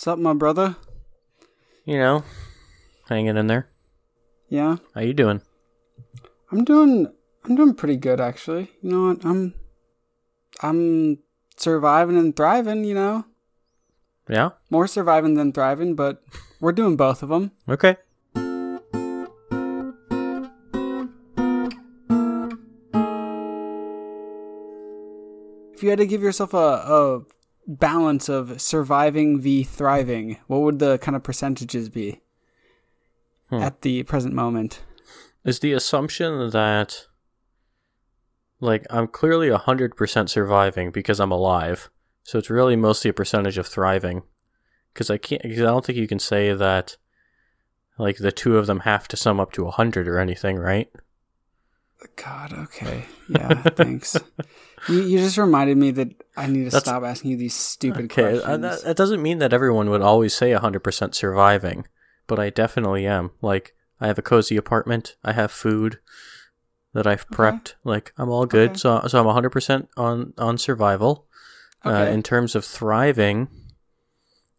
Sup, my brother? You know, hanging in there. Yeah, How you doing? I'm doing. I'm doing pretty good, actually. You know what? I'm. I'm surviving and thriving. You know, Yeah. more surviving than thriving, but we're doing both of them. Okay. If you had to give yourself a, a balance of surviving v thriving, what would the kind of percentages be Hmm. at the present moment? Is the assumption that, like, I'm clearly 100% surviving because I'm alive. So it's really mostly a percentage of thriving. Because I can't, because I don't think you can say that, like, the two of them have to sum up to 100 or anything, right? God, okay. Yeah, thanks. You, you just reminded me that I need to That's- stop asking you these stupid Okay, questions. uh, that, that doesn't mean that everyone would always say 100% surviving, but I definitely am. Like, I have a cozy apartment, I have food that I've prepped. Like, I'm all good. Okay. So, so I'm 100% on on survival. Uh, in terms of thriving,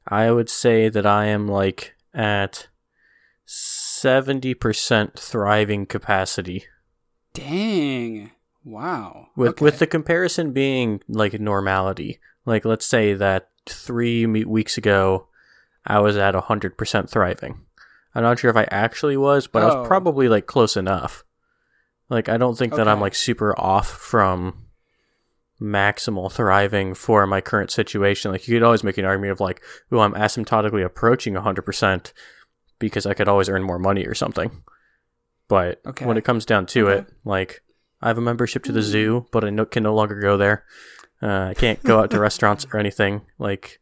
I would say that I am like at 70% thriving capacity. Dang. Wow. with Okay. with the comparison being like normality like let's say that three weeks ago i was at 100% thriving i'm not sure if i actually was but i Oh. was probably like close enough like i don't think that i'm like super off from maximal thriving for my current situation like you could always make an argument of like oh i'm asymptotically approaching 100% because i could always earn more money or something but Okay. when it comes down to Okay. it like I have a membership to the zoo, but I no, can no longer go there. Uh, I can't go out to restaurants or anything. Like,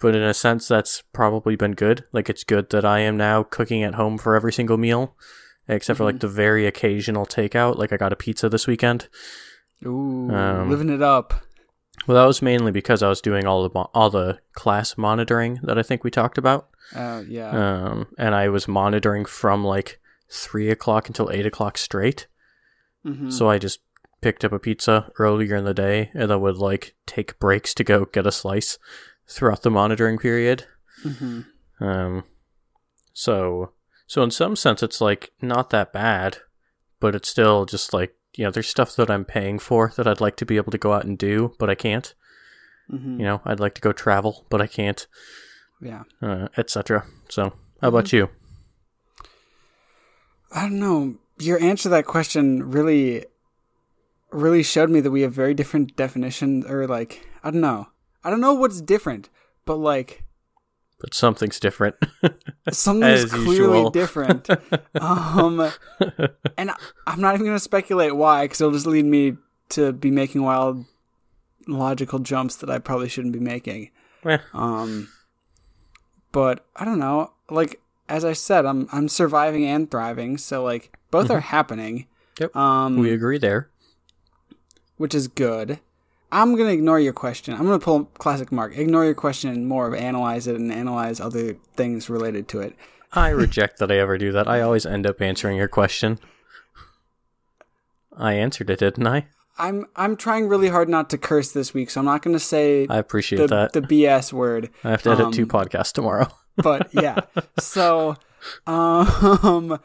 but in a sense, that's probably been good. Like, it's good that I am now cooking at home for every single meal, except for like the very occasional takeout. Like, I got a pizza this weekend. Ooh, um, living it up. Well, that was mainly because I was doing all the all the class monitoring that I think we talked about. Uh, yeah. Um, and I was monitoring from like three o'clock until eight o'clock straight. Mhm. So I just picked up a pizza earlier in the day and I would like take breaks to go get a slice throughout the monitoring period. Mhm. Um so so in some sense it's like not that bad, but it's still just like, you know, there's stuff that I'm paying for that I'd like to be able to go out and do, but I can't. Mhm. You know, I'd like to go travel, but I can't, Yeah. uh, etc. So, how about you? I don't know. Your answer to that question really, really showed me that we have very different definitions, or like, I don't know. I don't know what's different, but like, But something's different. something's clearly different. um, and I'm not even going to speculate why, because it'll just lead me to be making wild logical jumps that I probably shouldn't be making. Eh. Um, but I don't know. Like as I said, I'm I'm surviving and thriving, so like both are happening. Mm-hmm. Yep. Um, we agree there. which is good. I'm gonna ignore your question. I'm gonna pull classic Mark. Ignore your question and more of analyze it and analyze other things related to it. I reject that I ever do that. I always end up answering your question. I answered it, didn't I? I'm I'm trying really hard not to curse this week, so I'm not gonna say I appreciate the that. the BS word. I have to edit um, two podcasts tomorrow. But yeah. So, um,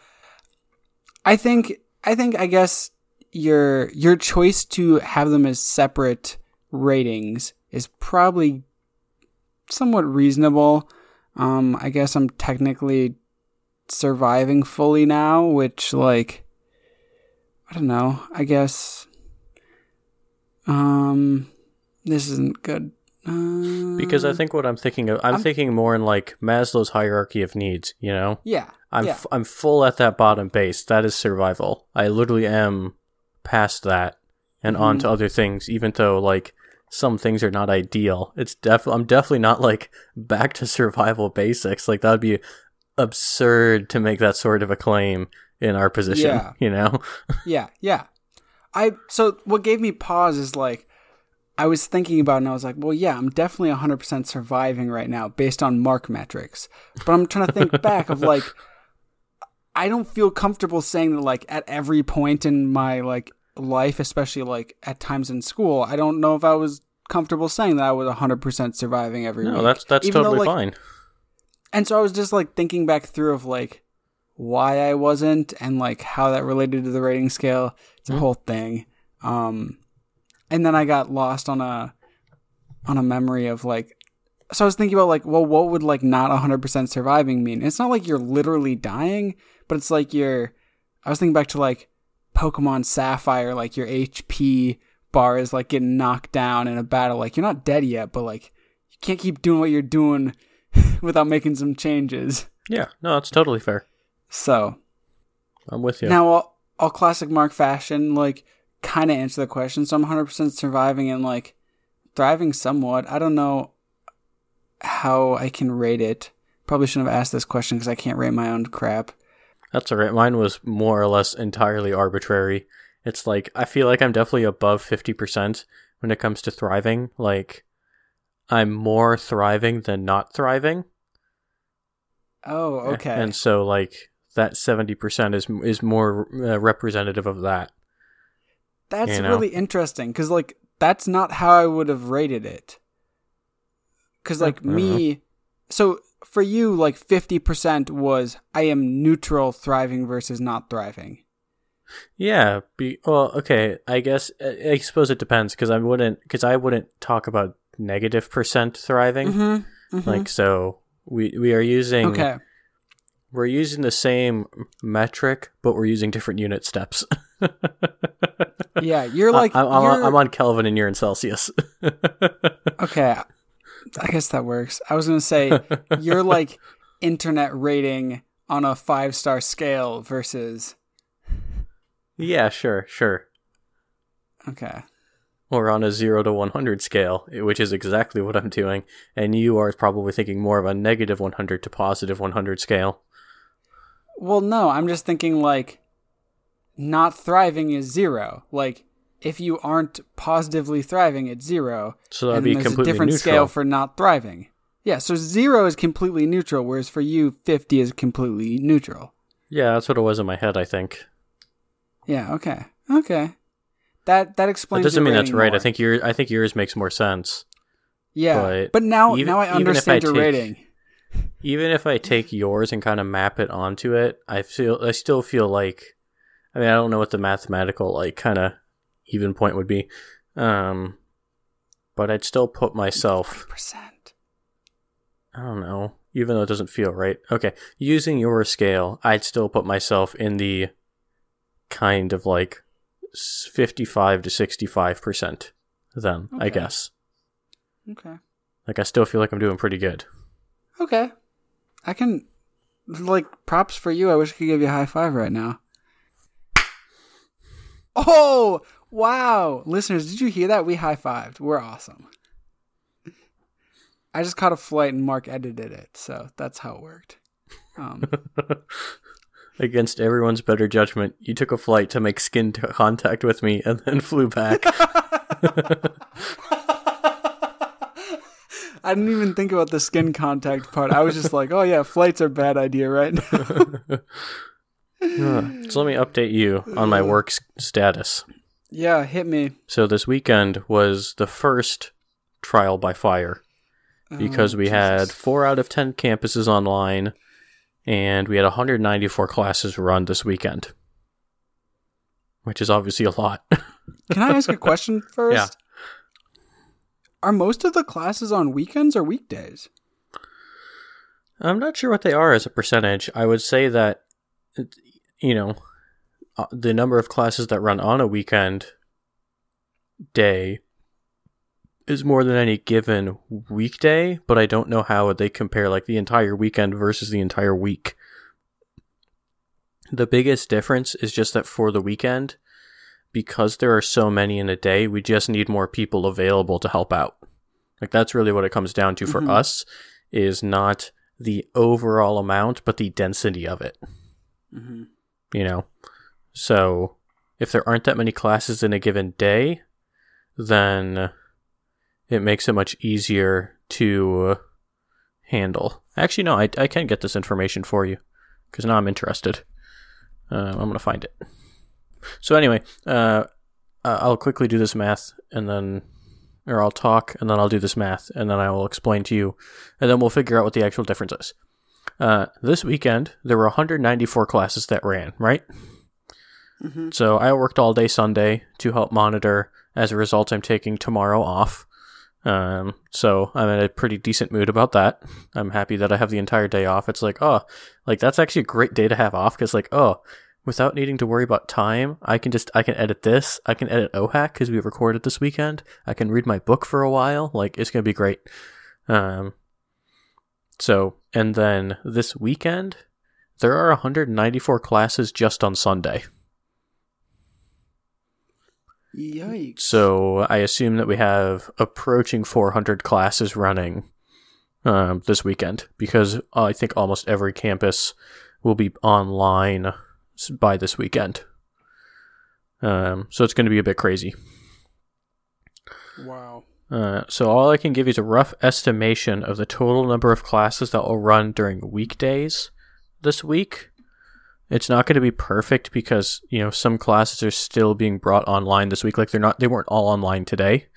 I think I think I guess your your choice to have them as separate ratings is probably somewhat reasonable. Um, I guess I'm technically surviving fully now, which like I don't know. I guess um this isn't good. Uh, Because I think what I'm thinking of, I'm, I'm- thinking more in like Maslow's hierarchy of needs. You know, yeah, I'm yeah. f- I'm full at that bottom base. That is survival. I literally am past that and on Mm-hmm. to other things. Even though like some things are not ideal, it's def I'm definitely not like back to survival basics. Like that would be absurd to make that sort of a claim in our position. Yeah. You know. Yeah, yeah. I so what gave me pause is like I was thinking about it and I was like, well, yeah, I'm definitely 100% surviving right now based on mark metrics. But I'm trying to think back of like I don't feel comfortable saying that like at every point in my like life, especially like at times in school, I don't know if I was comfortable saying that I was 100% surviving every No, week. that's that's Even though, totally like, fine. And so I was just like thinking back through of like why I wasn't and like how that related to the rating scale. It's a Mhm. whole thing. Um and then I got lost on a on a memory of like so I was thinking about like well what would like not 100% surviving mean? It's not like you're literally dying, but it's like you're I was thinking back to like Pokemon Sapphire like your HP bar is like getting knocked down in a battle like you're not dead yet, but like you can't keep doing what you're doing without making some changes. Yeah, no, it's totally fair. So I'm with you. now, all, all classic Mark fashion, like, kind of answer the question. So I'm 100% surviving and like thriving somewhat. I don't know how I can rate it. Probably shouldn't have asked this question because I can't rate my own crap. That's alright. Mine was more or less entirely arbitrary. It's like I feel like I'm definitely above fifty percent when it comes to thriving. Like I'm more thriving than not thriving. Oh, okay. And so like that seventy percent is is more uh, representative of that. That's you know. really interesting because, like, that's not how I would have rated it. Because, like, don't me, so for you, like, 50% was I am neutral thriving versus not thriving. Yeah. Be well. Okay. I guess I I suppose it depends because I wouldn't because I wouldn't talk about negative percent thriving. Mm-hmm. Like so, we we are using okay. we're using the same metric, but we're using different unit steps. Yeah, you're like, I, am on, you're- I'm on Kelvin and you're in Celsius. okay. I guess that works. I was going to say, you're like internet rating on a five star scale versus, yeah, sure, sure. okay. Or on a zero to 100 scale, which is exactly what I'm doing. And you are probably thinking more of a negative 100 to positive 100 scale. Well, no, I'm just thinking like not thriving is zero. Like if you aren't positively thriving, it's zero. So that'd and be there's a completely different neutral. scale for not thriving. Yeah, so zero is completely neutral, whereas for you, 50 is completely neutral. yeah, that's what it was in my head, I think. Yeah, okay. Okay. That that explains. That doesn't mean that's rating right. I think your I think yours makes more sense. Yeah. but But, now even- now I even if I understand your take- rating. Even if I take yours and kind of map it onto it, I feel I still feel like I mean I don't know what the mathematical like kind of even point would be. Um but I'd still put myself Percent. I don't know, even though it doesn't feel right. Okay, using your scale, I'd still put myself in the kind of like 55 to 65% then, I guess. Okay. Like I still feel like I'm doing pretty good. Okay. I can like props for you. I wish I could give you a high five right now. Oh, wow. Listeners, did you hear that? We high fived. We're awesome. I just caught a flight and Mark edited it, so that's how it worked. Um, Against everyone's better judgment, you took a flight to make skin t- contact with me and then flew back. I didn't even think about the skin contact part. I was just like, oh yeah, flights are a bad idea right now. So let me update you on my work status. yeah, hit me. So this weekend was the first trial by fire. Oh, because Oh, we had four out of 10 campuses online and we had 194 classes run this weekend which is obviously a lot Can I ask a question first? Yeah. Are most of the classes on weekends or weekdays? i'm not sure what they are as a percentage i would say that you know uh, the number of classes that run on a weekend day is more than any given weekday but i don't know how they compare like the entire weekend versus the entire week The biggest difference is just that for the weekend, because there are so many in a day, we just need more people available to help out. Like that's really what it comes down to for Mhm. us is not the overall amount, but the density of it, Mm-hmm. You know. So, if there aren't that many classes in a given day, then it makes it much easier to handle. Actually, no, I, I can get this information for you because now I'm interested. Uh, I'm going to find it. So, anyway, uh, I'll quickly do this math and then or I'll talk, and then I'll do this math, and then I will explain to you, and then we'll figure out what the actual difference is. Uh, this weekend, there were 194 classes that ran, right? Mm-hmm. So I worked all day Sunday to help monitor. As a result, I'm taking tomorrow off. Um, so I'm in a pretty decent mood about that. I'm happy that I have the entire day off. It's like, oh, like that's actually a great day to have off because, like, oh, without needing to worry about time, I can just I can edit this. I can edit OHAC because we recorded this weekend. I can read my book for a while. Like it's gonna be great. Um, so and then this weekend, there are 194 classes just on Sunday. Yikes. So I assume that we have approaching 400 classes running um, this weekend because I think almost every campus will be online by this weekend. Um, so it's going to be a bit crazy. Wow. So all I can give you is a rough estimation of the total number of classes that will run during weekdays this week. It's not going to be perfect because you know some classes are still being brought online this week. Like they're not, they weren't all online today.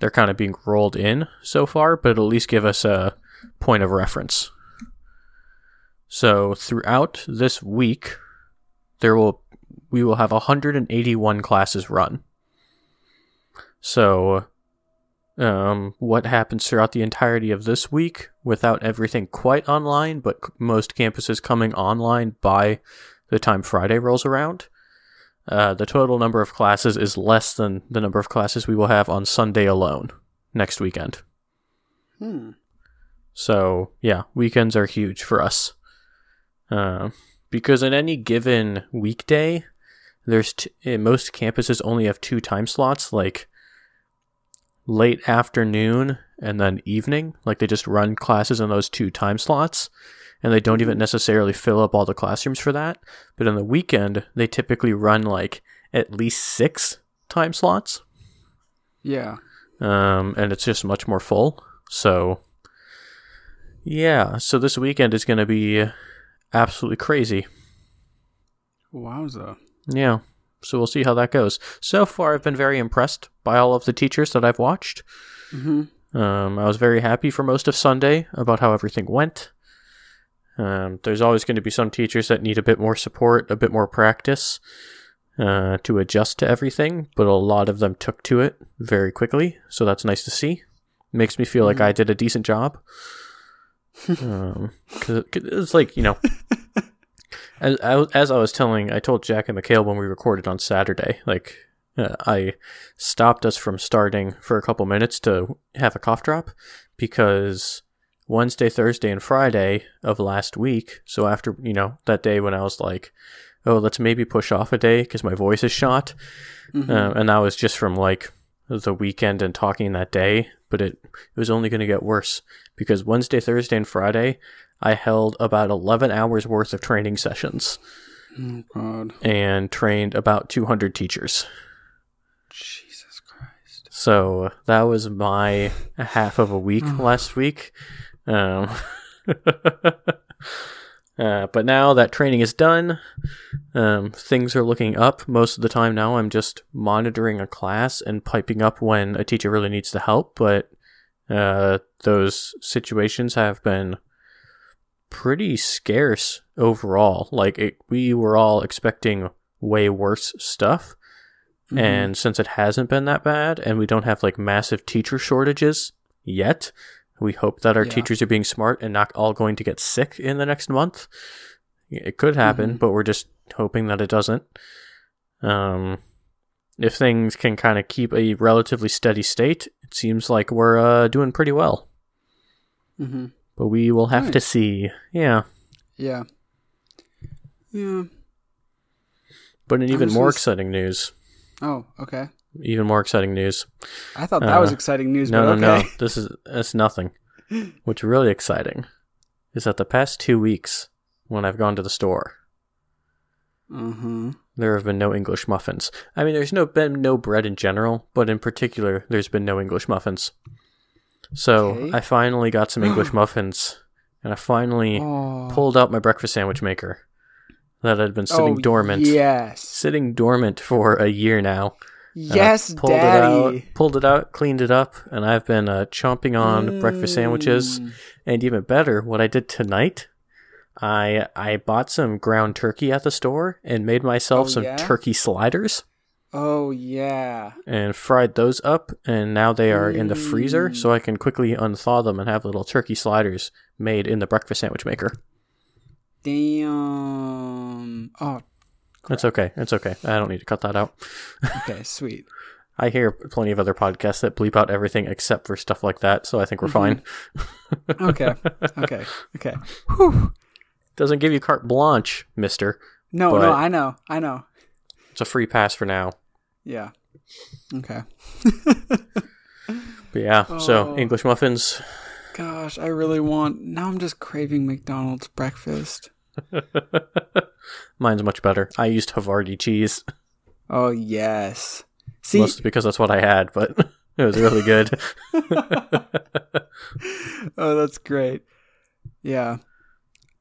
They're kind of being rolled in so far, but it'll at least give us a point of reference. So throughout this week, there will we will have 181 classes run. So um, what happens throughout the entirety of this week without everything quite online, but c- most campuses coming online by the time Friday rolls around. Uh, the total number of classes is less than the number of classes we will have on Sunday alone next weekend. Hmm. So, yeah, weekends are huge for us. Uh, because in any given weekday, there's t- eh, most campuses only have two time slots, like late afternoon and then evening. Like they just run classes in those two time slots, and they don't even necessarily fill up all the classrooms for that. But in the weekend, they typically run like at least six time slots, Yeah. um, and it's just much more full. So, yeah, so this weekend is going to be absolutely crazy. Wowza. Yeah. So we'll see how that goes. So far, I've been very impressed by all of the teachers that I've watched. Mm-hmm. Um, I was very happy for most of Sunday about how everything went. Um, there's always going to be some teachers that need a bit more support, a bit more practice uh, to adjust to everything, but a lot of them took to it very quickly, so that's nice to see. Makes me feel like I did a decent job. um, cause, 'cause it's like you know, as as I was telling, I told Jack and Mikhail when we recorded on Saturday, like uh, I stopped us from starting for a couple minutes to have a cough drop because Wednesday, Thursday, and Friday of last week. So after you know that day when I was like, oh, let's maybe push off a day because my voice is shot, Mhm. uh, and that was just from like the weekend and talking that day. But it, it was only going to get worse because Wednesday, Thursday, and Friday, I held about 11 hours worth of training sessions Oh God. and trained about 200 teachers. Jesus Christ. So that was my half of a week last week. Um, uh, but now that training is done, um, things are looking up. Most of the time now, I'm just monitoring a class and piping up when a teacher really needs the help. But uh, those situations have been pretty scarce overall. Like it, we were all expecting way worse stuff. Mm-hmm. And since it hasn't been that bad and we don't have like massive teacher shortages yet, we hope that our Yeah. teachers are being smart and not all going to get sick in the next month. It could happen, Mhm. but we're just hoping that it doesn't. Um, if things can kind of keep a relatively steady state, it seems like we're uh, doing pretty well. Mm-hmm. But we will have to see. Yeah. Yeah. Yeah. But in I even more gonna exciting news, Oh, okay. even more exciting news. I thought that was Uh, exciting news, No, but no, okay. no. This is that's nothing. What's really exciting is that the past two weeks, when I've gone to the store, Uh-huh. there have been no English muffins. I mean, there's no been no bread in general, but in particular, there's been no English muffins. So Okay. I finally got some English muffins, and I finally Oh. pulled out my breakfast sandwich maker that had been sitting Oh, dormant, Yes. sitting dormant for a year now. Yes, pulled daddy. it out, pulled it out, cleaned it up, and I've been uh, chomping on breakfast sandwiches. Mm. And even better, what I did tonight, I I bought some ground turkey at the store and made myself Oh, some yeah? turkey sliders Oh yeah. and fried those up. And now they are in the freezer, so I can quickly unthaw them and have little turkey sliders made in the breakfast sandwich maker. Damn. Oh, It's okay. It's okay. I don't need to cut that out. okay, sweet. I hear plenty of other podcasts that bleep out everything except for stuff like that, so I think we're fine. Mm-hmm. Okay, okay, okay. Whew. Doesn't give you carte blanche, mister. No, no, I know, I know. It's a free pass for now. Yeah. Okay. But yeah, so Oh. English muffins. Gosh, I really want. Now I'm just craving McDonald's breakfast. Mine's much better. I used Havarti cheese, Oh yes. See, mostly because that's what I had, but it was really good. oh, that's great. Yeah.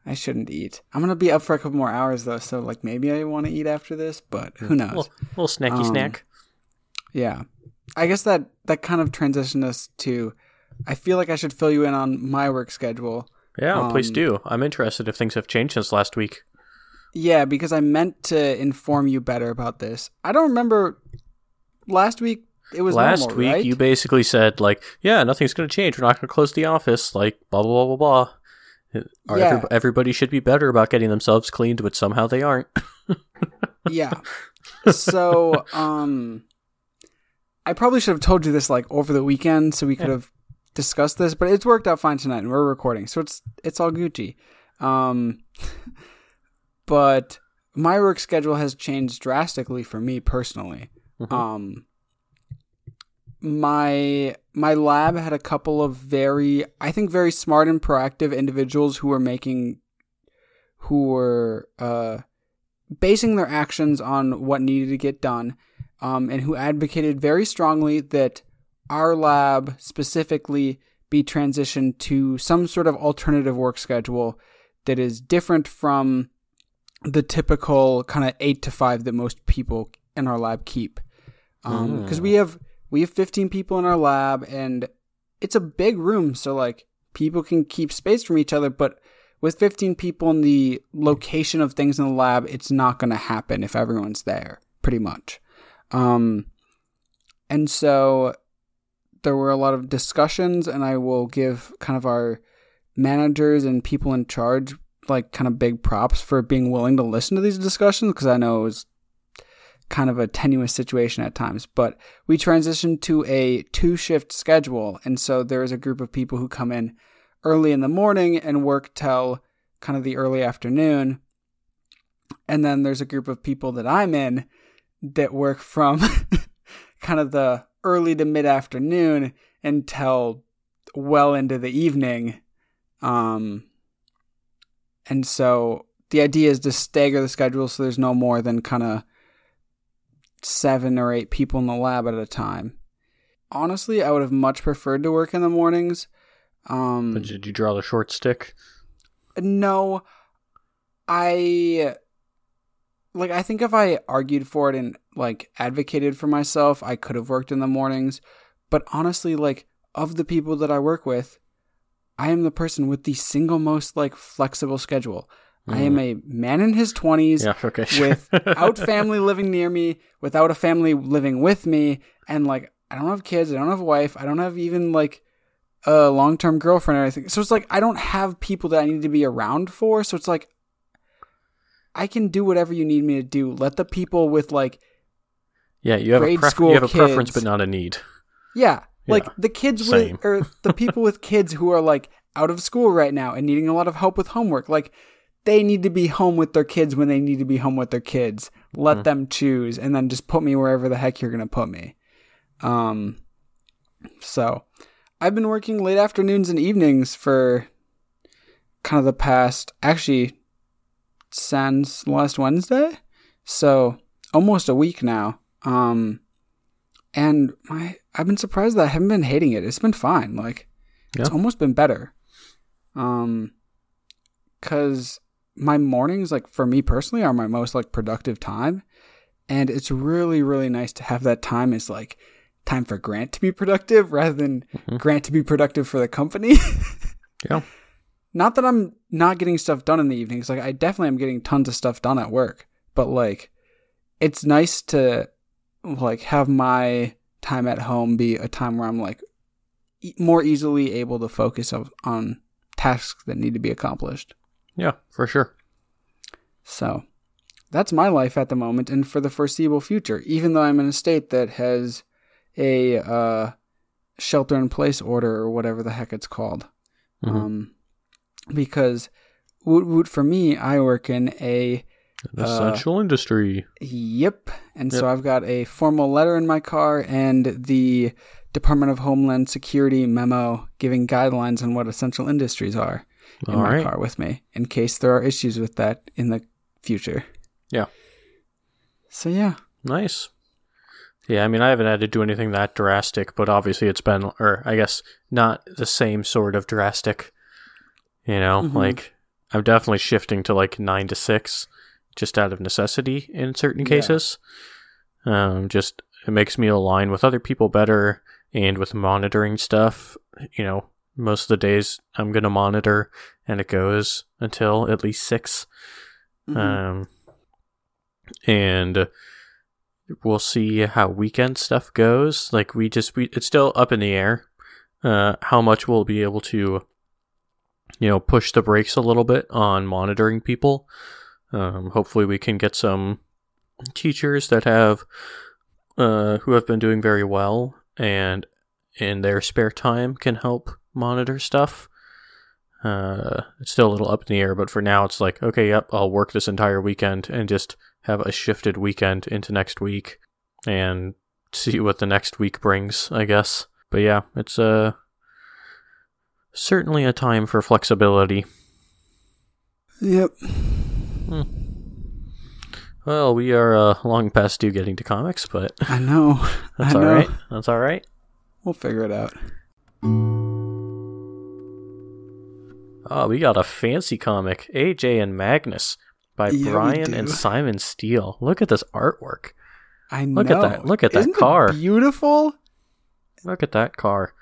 I shouldn't eat. I'm gonna be up for a couple more hours though, so like maybe I want to eat after this, but who knows? little, little snacky Um, snack. Yeah. I guess that that kind of transitioned us to I feel like I should fill you in on my work schedule. Yeah, please um, do. I'm interested if things have changed since last week. Yeah, because I meant to inform you better about this. I don't remember last week it was last normal, week, right? you basically said like, "Yeah, nothing's going to change. We're not going to close the office." Like, blah blah blah blah blah. Or Yeah. every- everybody should be better about getting themselves cleaned, but somehow they aren't. yeah. So, um I probably should have told you this like over the weekend so we could have discussed this, but it's worked out fine tonight and we're recording. So it's it's all Gucci. Um but my work schedule has changed drastically for me personally. Mhm. Um my my lab had a couple of very I think very smart and proactive individuals who were making who were uh basing their actions on what needed to get done um, and who advocated very strongly that our lab specifically be transitioned to some sort of alternative work schedule that is different from the typical kind of 8 to 5 that most people in our lab keep because Mm. we have we have 15 people in our lab and it's a big room so like people can keep space from each other but with 15 people in the location of things in the lab it's not going to happen if everyone's there pretty much. Um and so there were a lot of discussions and i will give kind of our managers and people in charge like kind of big props for being willing to listen to these discussions because i know it was kind of a tenuous situation at times. But we transitioned to a two shift schedule. And so there is a group of people who come in early in the morning and work till kind of the early afternoon. And then there's a group of people that I'm in that work from kind of the early to mid afternoon until well into the evening. Um, and so the idea is to stagger the schedule so there's no more than kind of seven or eight people in the lab at a time. Honestly, I would have much preferred to work in the mornings. Um, But did you draw the short stick? no, I like. I think if I argued for it and like advocated for myself, I could have worked in the mornings. But honestly, like of the people that I work with, I am the person with the single most like flexible schedule. I am a man in his twenties Yeah, okay. sure. without family living near me, without a family living with me, and like I don't have kids, I don't have a wife, I don't have even like a long term girlfriend or anything. So it's like I don't have people that I need to be around for. So it's like I can do whatever you need me to do. Let the people with like yeah, you have a pref- you have a preference, but not a need. yeah, like Yeah, the kids same. with or the people with kids who are like out of school right now and needing a lot of help with homework. Like they need to be home with their kids when they need to be home with their kids. Let Mm-hmm. them choose and then just put me wherever the heck you're going to put me. Um so I've been working late afternoons and evenings for kind of the past actually since last Wednesday. So almost a week now. Um and my I've been surprised that I haven't been hating it. It's been fine. Like it's almost been better. Um cuz my mornings like for me personally are my most like productive time and it's really really nice to have that time is like time for Grant to be productive rather than Mm-hmm. Grant to be productive for the company. Yeah. Not that I'm not getting stuff done in the evenings. Like I definitely am getting tons of stuff done at work, but like it's nice to like have my time at home be a time where I'm like e- more easily able to focus on tasks that need to be accomplished. Yeah, for sure. So that's my life at the moment and for the foreseeable future, even though I'm in a state that has a uh, shelter in place order or whatever the heck it's called. Mhm. Um, because woot woot for me, I work in a An essential industry. Yep. And so I've got a formal letter in my car and the Department of Homeland Security memo giving guidelines on what essential industries are in All my right. car with me in case there are issues with that in the future. Yeah. So yeah. Nice. Yeah, I mean, I haven't had to do anything that drastic, but obviously it's been, or I guess not the same sort of drastic. You know, Mhm. like I'm definitely shifting to like nine to six, just out of necessity in certain Yeah. cases. Um, just it makes me align with other people better, and with monitoring stuff. You know, most of the days I'm gonna monitor, and it goes until at least 6 Mhm. um, and we'll see how weekend stuff goes. Like we just we it's still up in the air. Uh, how much we'll be able to, you know, push the brakes a little bit on monitoring people. Um, hopefully, we can get some teachers that have, uh, who have been doing very well and in their spare time can help monitor stuff. Uh, it's still a little up in the air, but for now, it's like, okay, yep, I'll work this entire weekend and just have a shifted weekend into next week and see what the next week brings, I guess. But yeah, it's uh, certainly a time for flexibility. Yep. Well, we are uh, long past due getting to comics, but I know. that's I all know. right. That's all right. We'll figure it out. Oh, we got a fancy comic, AJ and Magnus, by Yeah, Brian and. Simon Steele. Look at this artwork. I know. Look at that- look at that Isn't it car. beautiful. Look at that car.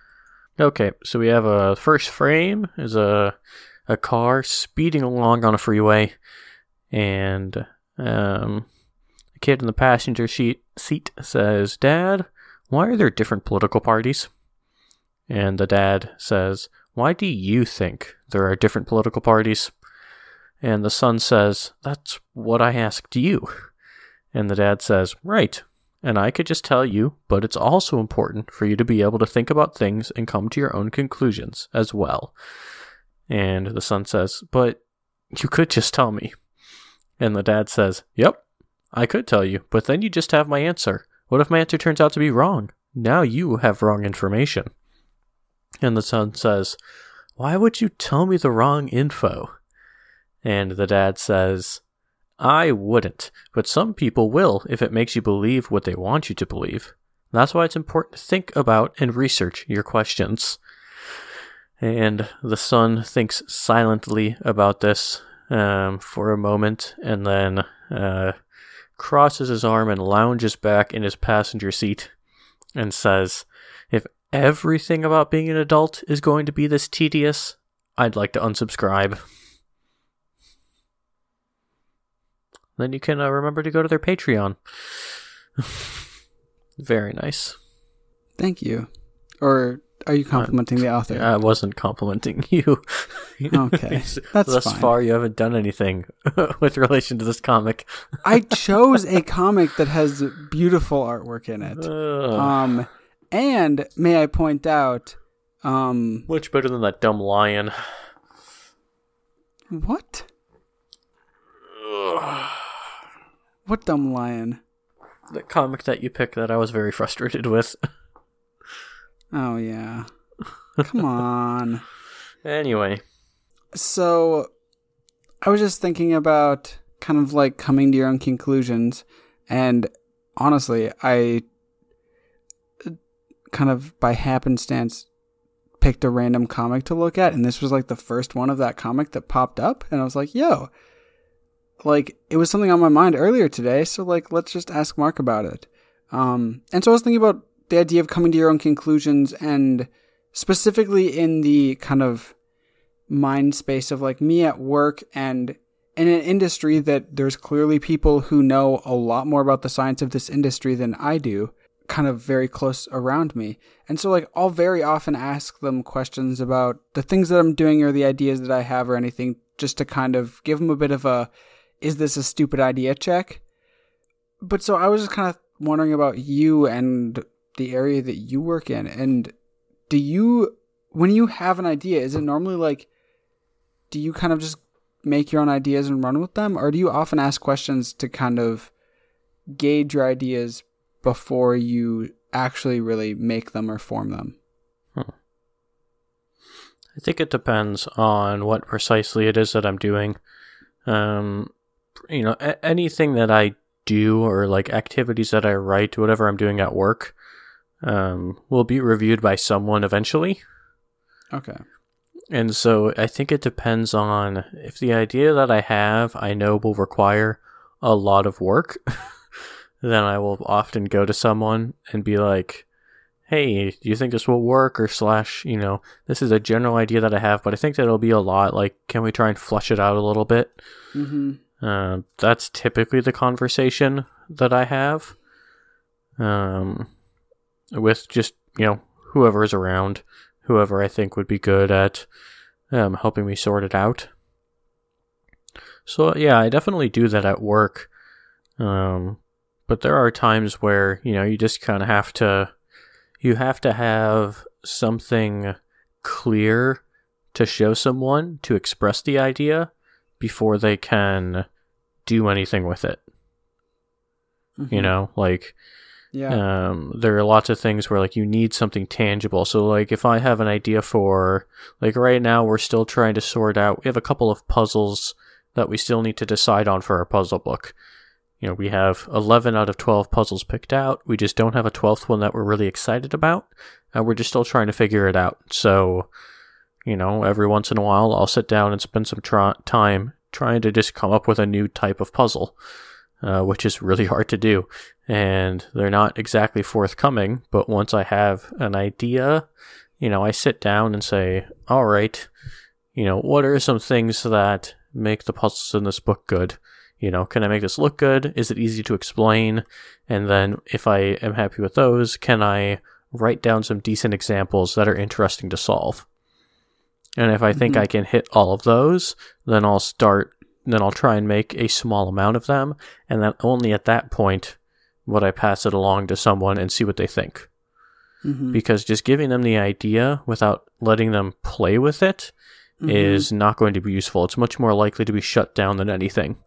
Okay, so we have a first frame is a a car speeding along on a freeway, and um, a kid in the passenger seat seat says, "Dad, why are there different political parties?" And the dad says, "Why do you think there are different political parties?" And the son says, "That's what I asked you." And the dad says, "Right. And I could just tell you, but it's also important for you to be able to think about things and come to your own conclusions as well. And the son says, But you could just tell me. And the dad says, Yep, I could tell you, but then you just have my answer. What if my answer turns out to be wrong? Now you have wrong information. And the son says, Why would you tell me the wrong info? And the dad says, I wouldn't, but some people will if it makes you believe what they want you to believe. That's why it's important to think about and research your questions. And the son thinks silently about this um, for a moment and then uh, crosses his arm and lounges back in his passenger seat and says, If everything about being an adult is going to be this tedious, I'd like to unsubscribe. Then you can uh, remember to go to their Patreon. Very nice. Thank you. Or are you complimenting the author? I wasn't complimenting you. Okay, that's Thus fine. far, you haven't done anything with relation to this comic. I chose a comic that has beautiful artwork in it. Ugh. Um, and may I point out, um, Much better than that dumb lion. what? What dumb lion? The comic that you picked that I was very frustrated with. Oh yeah. Come on. anyway, So, I was just thinking about kind of like coming to your own conclusions, and honestly, I uh, kind of by happenstance picked a random comic to look at, and this was like the first one of that comic that popped up, and I was like, yo, like it was something on my mind earlier today, so like let's just ask Mark about it. Um, and so I was thinking about the idea of coming to your own conclusions and specifically in the kind of mind space of like me at work and in an industry that there's clearly people who know a lot more about the science of this industry than I do, kind of very close around me. And so like I'll very often ask them questions about the things that I'm doing or the ideas that I have or anything just to kind of give them a bit of a is this a stupid idea check? But so I was just kind of wondering about you and the area that you work in and do you when you have an idea is it normally like do you kind of just make your own ideas and run with them? Or do you often ask questions to kind of gauge your ideas before you actually really make them or form them? Hmm. i think it depends on what precisely it is that i'm doing. Um you know a- anything that i do or like activities that i write whatever i'm doing at work um, will be reviewed by someone eventually okay and so I think it depends on if the idea that I have I know will require a lot of work, then I will often go to someone and be like, hey, do you think this will work? Or slash, you know, this is a general idea that I have, but I think that it'll be a lot. Like, can we try and flush it out a little bit? Mm-hmm. Uh, that's typically the conversation that I have um, with just, you know, whoever is around whoever I think would be good at um, helping me sort it out. So yeah, I definitely do that at work. Um, but there are times where you know you just kind of have to you have to have something clear to show someone to express the idea before they can do anything with it. Mm-hmm. You know, like yeah. Um, there are lots of things where like you need something tangible. So like if I have an idea for like right now we're still trying to sort out we have a couple of puzzles that we still need to decide on for our puzzle book. You know, we have 11 out of 12 puzzles picked out. We just don't have a 12th one that we're really excited about. And we're just still trying to figure it out. So, you know, every once in a while I'll sit down and spend some time trying to just come up with a new type of puzzle. Uh, which is really hard to do and they're not exactly forthcoming. But once I have an idea, you know, I sit down and say, all right, you know, what are some things that make the puzzles in this book good? You know, can I make this look good? Is it easy to explain? And then if I am happy with those, can I write down some decent examples that are interesting to solve? And if I think mm-hmm. I can hit all of those, then I'll start, then I'll try and make a small amount of them. And then only at that point would I pass it along to someone and see what they think. Mm-hmm. Because just giving them the idea without letting them play with it mm-hmm. is not going to be useful. It's much more likely to be shut down than anything.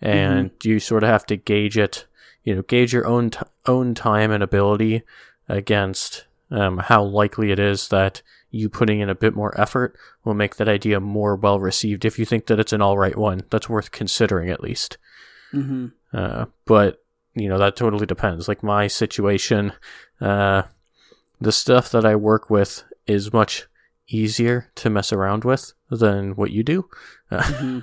And mm-hmm. you sort of have to gauge it, you know, gauge your own t- own time and ability against um, how likely it is that you putting in a bit more effort will make that idea more well received. If you think that it's an all right one, that's worth considering at least. Mm-hmm. Uh, but you know that totally depends like my situation uh the stuff that i work with is much easier to mess around with than what you do mm-hmm.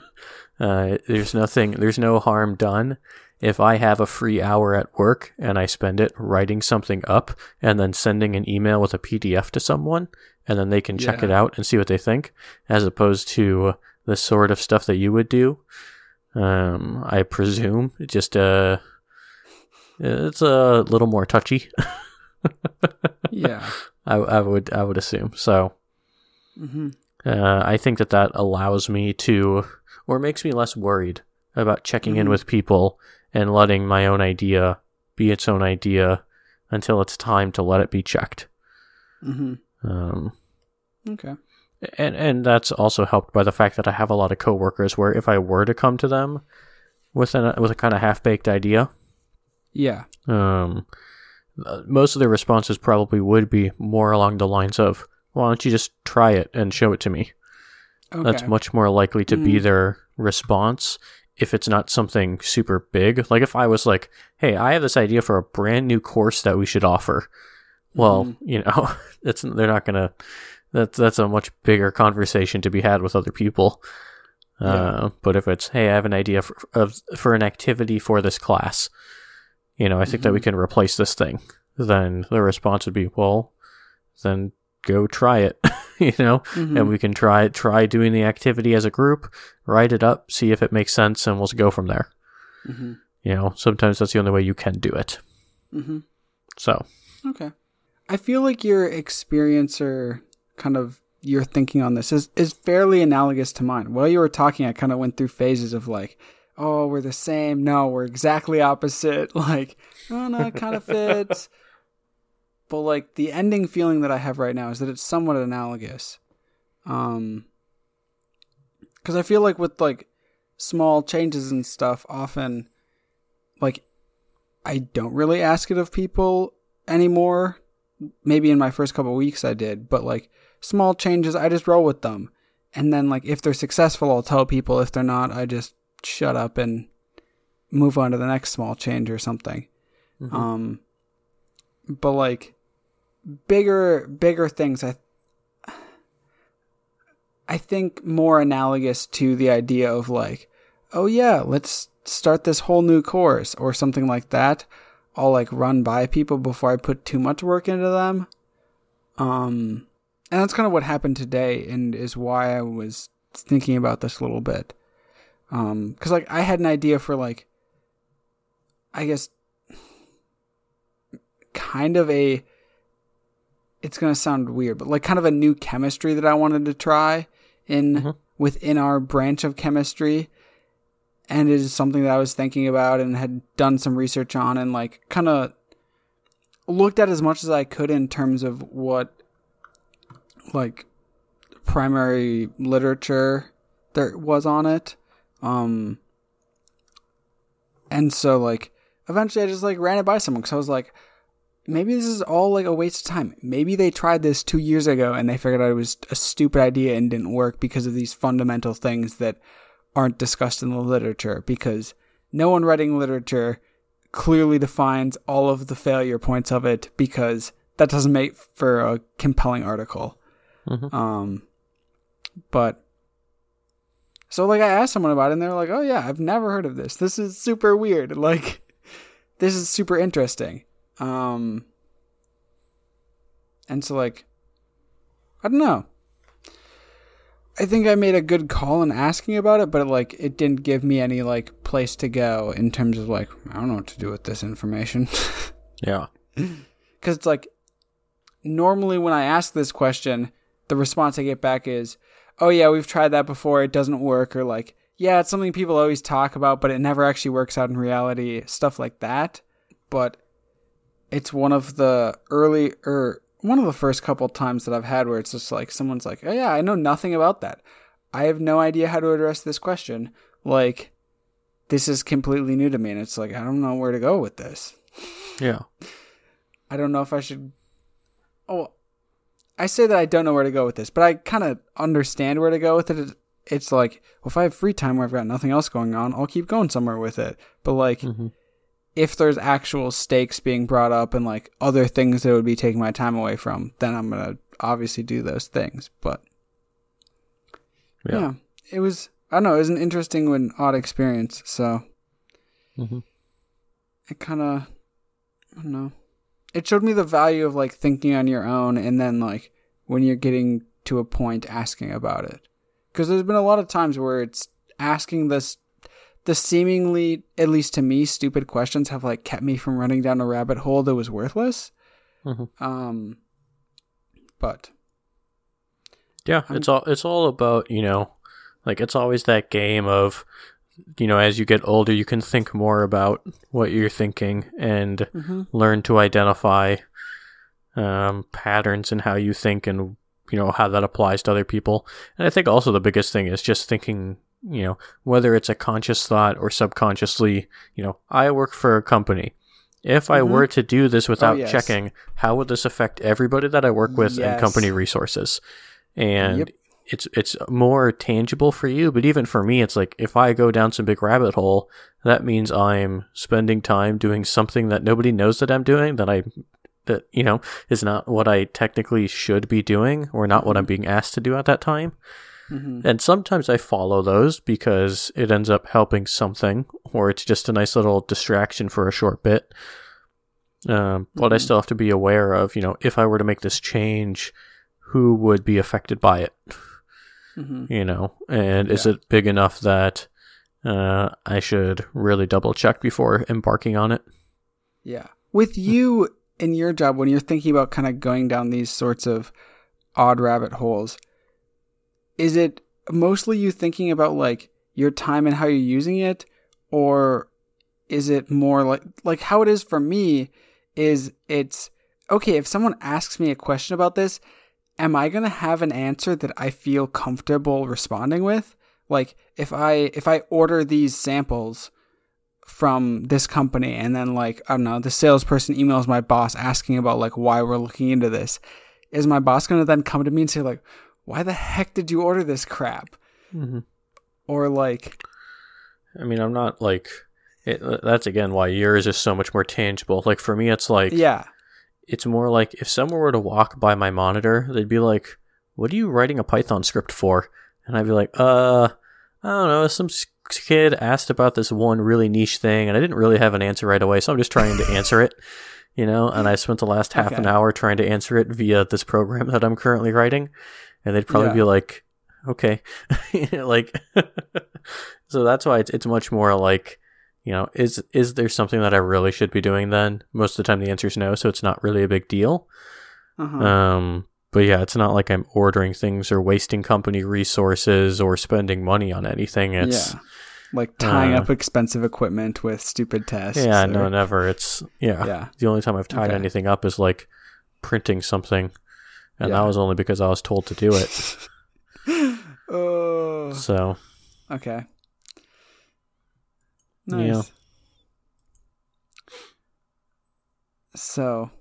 uh, there's nothing there's no harm done if i have a free hour at work and i spend it writing something up and then sending an email with a pdf to someone and then they can check it out and see what they think as opposed to the sort of stuff that you would do um, i presume just uh it's a little more touchy. yeah, I, I, would I would assume so. Mm-hmm. Uh, I think that that allows me to, or makes me less worried about checking mm-hmm. in with people and letting my own idea be its own idea until it's time to let it be checked. Mm-hmm. Um, okay. And and that's also helped by the fact that I have a lot of coworkers where if I were to come to them with an with a kind of half baked idea, yeah. Um, most of their responses probably would be more along the lines of, "Why don't you just try it and show it to me?" Okay. That's much more likely to mm. be their response if it's not something super big. Like if I was like, "Hey, I have this idea for a brand new course that we should offer." Well, mm. you know, it's they're not gonna. That's that's a much bigger conversation to be had with other people. Uh, but if it's, hey, I have an idea for, of for an activity for this class, you know, I think that we can replace this thing. Then the response would be, well, then go try it, you know, Mhm. and we can try try doing the activity as a group, write it up, see if it makes sense, and we'll go from there. hmm You know, sometimes that's the only way you can do it. hmm So, Okay. I feel like your experience or kind of your thinking on this is, is fairly analogous to mine. While you were talking, I kind of went through phases of like, oh, we're the same. No, we're exactly opposite. Like, oh, no, it kind of fits. But like the ending feeling that I have right now is that it's somewhat analogous. Um, because I feel like with like small changes and stuff, often like I don't really ask it of people anymore. Maybe in my first couple weeks I did, but like small changes, I just roll with them. And then like if they're successful, I'll tell people. If they're not, I just shut up and move on to the next small change or something. Mhm. Um, but like bigger, bigger things, I, I think more analogous to the idea of like, oh yeah, let's start this whole new course or something like that. I'll like run by people before I put too much work into them. Um, and that's kind of what happened today, and is why I was thinking about this a little bit. Um, because like I had an idea for like, I guess, kind of a. It's gonna sound weird, but like kind of a new chemistry that I wanted to try in Mhm. within our branch of chemistry and it is something that I was thinking about and had done some research on and like kind of looked at as much as I could in terms of what like primary literature there was on it um and so like eventually I just like ran it by someone cuz I was like maybe this is all like a waste of time. Maybe they tried this 2 years ago and they figured out it was a stupid idea and didn't work because of these fundamental things that aren't discussed in the literature because no one writing literature clearly defines all of the failure points of it because that doesn't make for a compelling article. Mhm. Um, but so like I asked someone about it and they're like, "Oh yeah, I've never heard of this. This is super weird. Like this is super interesting." Um and so like I don't know. I think I made a good call in asking about it, but like it didn't give me any like place to go in terms of like I don't know what to do with this information. yeah. Cuz it's like normally when I ask this question, the response I get back is, "Oh yeah, we've tried that before. It doesn't work," or like, "Yeah, it's something people always talk about, but it never actually works out in reality." Stuff like that. But it's one of the early or one of the first couple times that I've had where it's just like someone's like, "Oh yeah, I know nothing about that. I have no idea how to address this question." Like this is completely new to me and it's like I don't know where to go with this. Yeah. I don't know if I should. Oh, I say that I don't know where to go with this, but I kind of understand where to go with it. It's like, well, if I have free time where I've got nothing else going on, I'll keep going somewhere with it. But like, Mhm. If there's actual stakes being brought up and like other things that would be taking my time away from, then I'm gonna obviously do those things. But Yeah. yeah, it was. I don't know. It was an interesting and odd experience. So Mhm. it kind of I don't know. It showed me the value of like thinking on your own and then like when you're getting to a point asking about it. Cuz there's been a lot of times where it's asking this the seemingly at least to me stupid questions have like kept me from running down a rabbit hole that was worthless. Mhm. Um but Yeah, I'm- it's all it's all about, you know, like it's always that game of you know, as you get older you can think more about what you're thinking and mhm. learn to identify um, patterns in how you think and you know how that applies to other people. And I think also the biggest thing is just thinking, you know, whether it's a conscious thought or subconsciously, you know, I work for a company. If I Mhm. were to do this without yes. checking, how would this affect everybody that I work with and company resources? And Yep. it's it's more tangible for you, but even for me, it's like if I go down some big rabbit hole, that means I'm spending time doing something that nobody knows that I'm doing that I that you know is not what I technically should be doing or not what I'm being asked to do at that time. Mhm. And sometimes I follow those because it ends up helping something, or it's just a nice little distraction for a short bit. Um, but I Mhm. still have to be aware of, you know, if I were to make this change, who would be affected by it? Mhm. You know, and is it big enough that uh, I should really double check before embarking on it? Yeah. With you in your job, when you're thinking about kind of going down these sorts of odd rabbit holes, is it mostly you thinking about like your time and how you're using it, or is it more like like how it is for me? Is it's okay if someone asks me a question about this, am I gonna have an answer that I feel comfortable responding with? Like if I if I order these samples from this company and then like I don't know, the salesperson emails my boss asking about like why we're looking into this. Is my boss gonna then come to me and say like, why the heck did you order this crap? Mm-hmm. Or like I mean, I'm not like. It, that's again why yours is so much more tangible. Like for me, it's like Yeah. it's more like if someone were to walk by my monitor, they'd be like, "What are you writing a Python script for?" And I'd be like, "Uh, I don't know. Some kid asked about this one really niche thing, and I didn't really have an answer right away, so I'm just trying to answer it." You know, and I spent the last half an hour trying to answer it via this program that I'm currently writing, and they'd probably Yeah. be like, "Okay," like, so that's why it's it's much more like you know, is is there something that I really should be doing then? Most of the time the answer is no, so it's not really a big deal. Uh-huh. Um but yeah, it's not like I'm ordering things or wasting company resources or spending money on anything. It's yeah. Like tying uh, up expensive equipment with stupid tests. yeah, or- no, never. It's yeah. Yeah. The only time I've tied Okay. anything up is like printing something, and Yeah. that was only because I was told to do it. oh. so Okay. Yeah. Nice. So,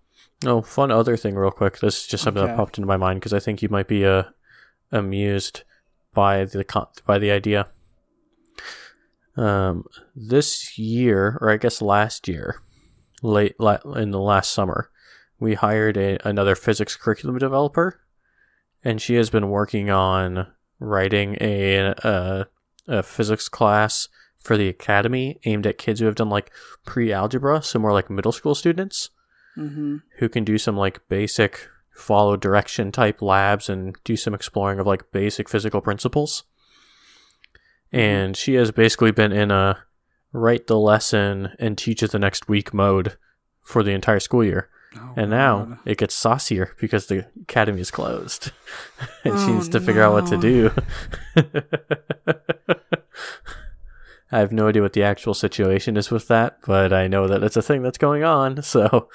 Oh, fun other thing, real quick. This is just something that popped into my mind because I think you might be uh, amused by the con- by the idea. Um, this year, or I guess last year, late la- in the last summer, we hired a, another physics curriculum developer, and she has been working on writing a a, a physics class for the academy aimed at kids who have done like pre-algebra, so more like middle school students mm-hmm. who can do some like basic follow direction type labs and do some exploring of like basic physical principles. And she has basically been in a write the lesson and teach it the next week mode for the entire school year. Oh, And now God. it gets saucier because the academy is closed. and she Oh, needs to figure out what to do. I have no idea what the actual situation is with that, but I know that it's a thing that's going on. So,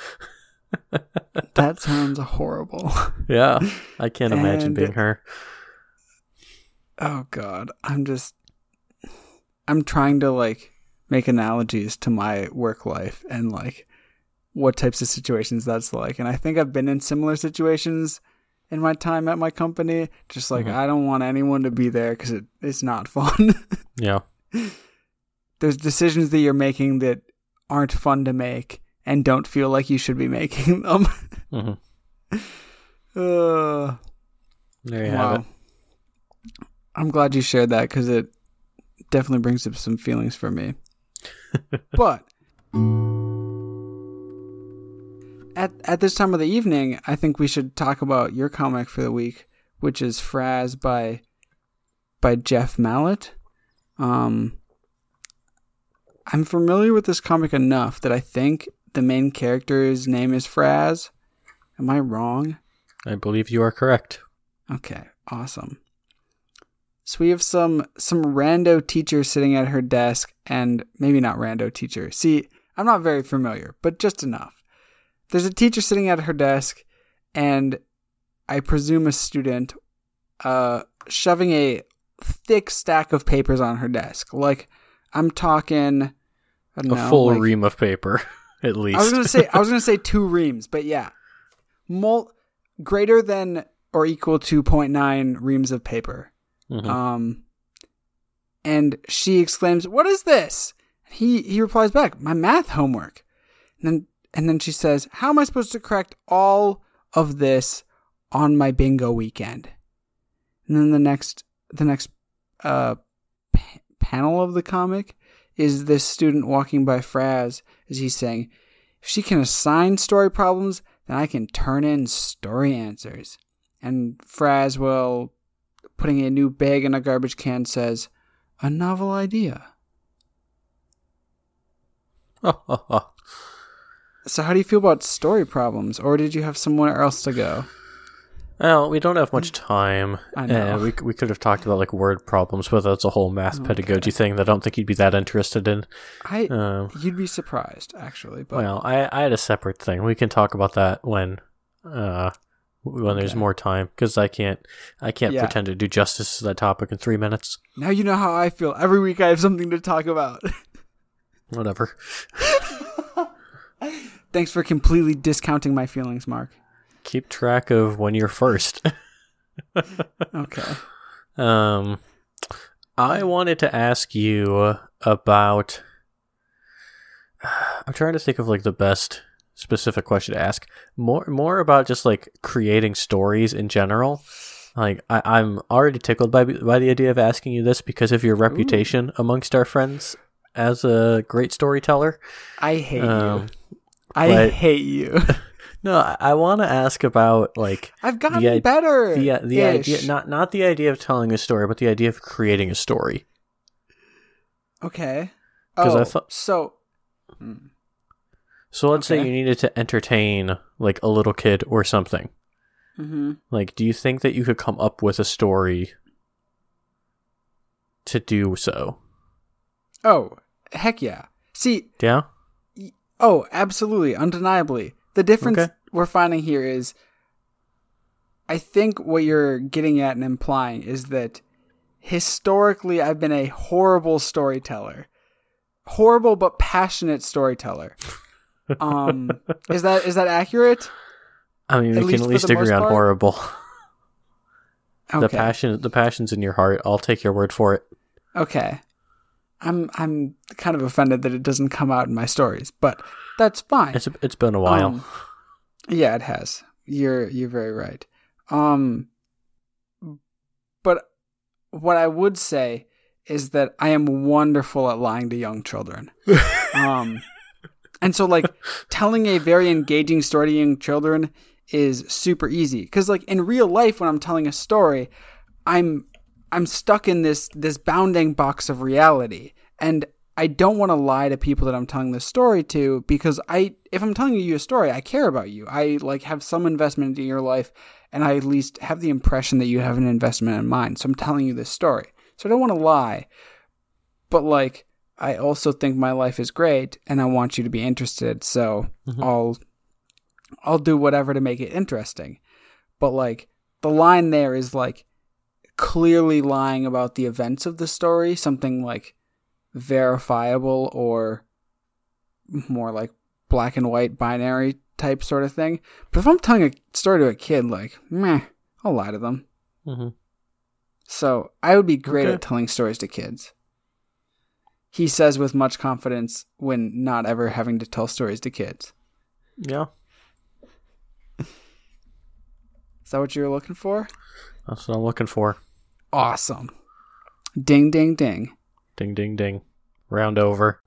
that sounds horrible. yeah, I can't imagine And- being her. Oh God, I'm just, I'm trying to like make analogies to my work life and like what types of situations that's like. And I think I've been in similar situations in my time at my company. Just like Mhm. I don't want anyone to be there because it, it's not fun. Yeah. There's decisions that you're making that aren't fun to make and don't feel like you should be making them. hmm uh, There you wow. have it. I'm glad you shared that because it definitely brings up some feelings for me. but at at this time of the evening, I think we should talk about your comic for the week, which is Frazz by by Jef Mallett. Um, I'm familiar with this comic enough that I think the main character's name is Frazz. Am I wrong? I believe you are correct. Okay, awesome. So we have some some rando teacher sitting at her desk, and maybe not rando teacher. See, I'm not very familiar, but just enough. There's a teacher sitting at her desk, and I presume a student, uh, shoving a thick stack of papers on her desk. Like I'm talking, A know, full like- ream of paper, at least. I was gonna say I was gonna say two reams, but yeah, mul greater than or equal to 0.9 reams of paper. Mhm. Um, and she exclaims, "What is this?" He he replies back, "My math homework." And then and then she says, "How am I supposed to correct all of this on my bingo weekend?" And then the next the next uh, pa- panel of the comic is this student walking by Frazz as he's saying, "If she can assign story problems, then I can turn in story answers." And Frazz will, putting a new bag in a garbage can, says, "A novel idea." So, how do you feel about story problems, or did you have somewhere else to go? Well, we don't have much time. I know. Uh, we we could have talked about like word problems, but that's a whole math pedagogy thing that I don't think you'd be that interested in. I Um, you'd be surprised actually, but well, I I had a separate thing. We can talk about that when uh when there's more time because I can't I can't Yeah. pretend to do justice to that topic in three minutes. now you know how I feel. Every week I have something to talk about. Whatever. Thanks for completely discounting my feelings, Mark. Keep track of when you're first. Okay. Um, I wanted to ask you about. I'm trying to think of like the best specific question to ask. More, more about just like creating stories in general. Like I, I'm already tickled by by the idea of asking you this because of your reputation amongst our friends as a great storyteller. I hate Um, you. I but- hate you. no, I, I want to ask about like I've gotten The i- better. the the Ish. idea not not the idea of telling a story, but the idea of creating a story. Okay. 'Cause I Oh, thought- so. So let's say you needed to entertain like a little kid or something. hmm Like, do you think that you could come up with a story to do so? Oh, heck yeah. See, Yeah. Oh, absolutely, undeniably. The difference Okay. we're finding here is I think what you're getting at and implying is that historically I've been a horrible storyteller. Horrible but passionate storyteller. Um is that is that accurate? I mean, At we can at least agree on part? horrible. The passion, the passion's in your heart. I'll take your word for it. Okay. I'm I'm kind of offended that it doesn't come out in my stories, but that's fine. It's it's been a while. Um, yeah, it has. You're you're very right. Um but what I would say is that I am wonderful at lying to young children. um and so like telling a very engaging story to young children is super easy cuz like in real life when I'm telling a story, I'm I'm stuck in this this bounding box of reality and I don't want to lie to people that I'm telling this story to because I if I'm telling you a story, I care about you. I like have some investment in your life and I at least have the impression that you have an investment in mine. So I'm telling you this story. So I don't want to lie. But like I also think my life is great and I want you to be interested. So mm-hmm. I'll I'll do whatever to make it interesting. But like the line there is like clearly lying about the events of the story, something like verifiable or more like black and white binary type sort of thing. But if I'm telling a story to a kid, like, meh, I'll lie to them. hmm So I would be great Okay. at telling stories to kids. He says with much confidence when not ever having to tell stories to kids. Yeah, Is that what you were looking for? That's what I'm looking for. Awesome. Ding, ding, ding. Ding, ding, ding. Round over.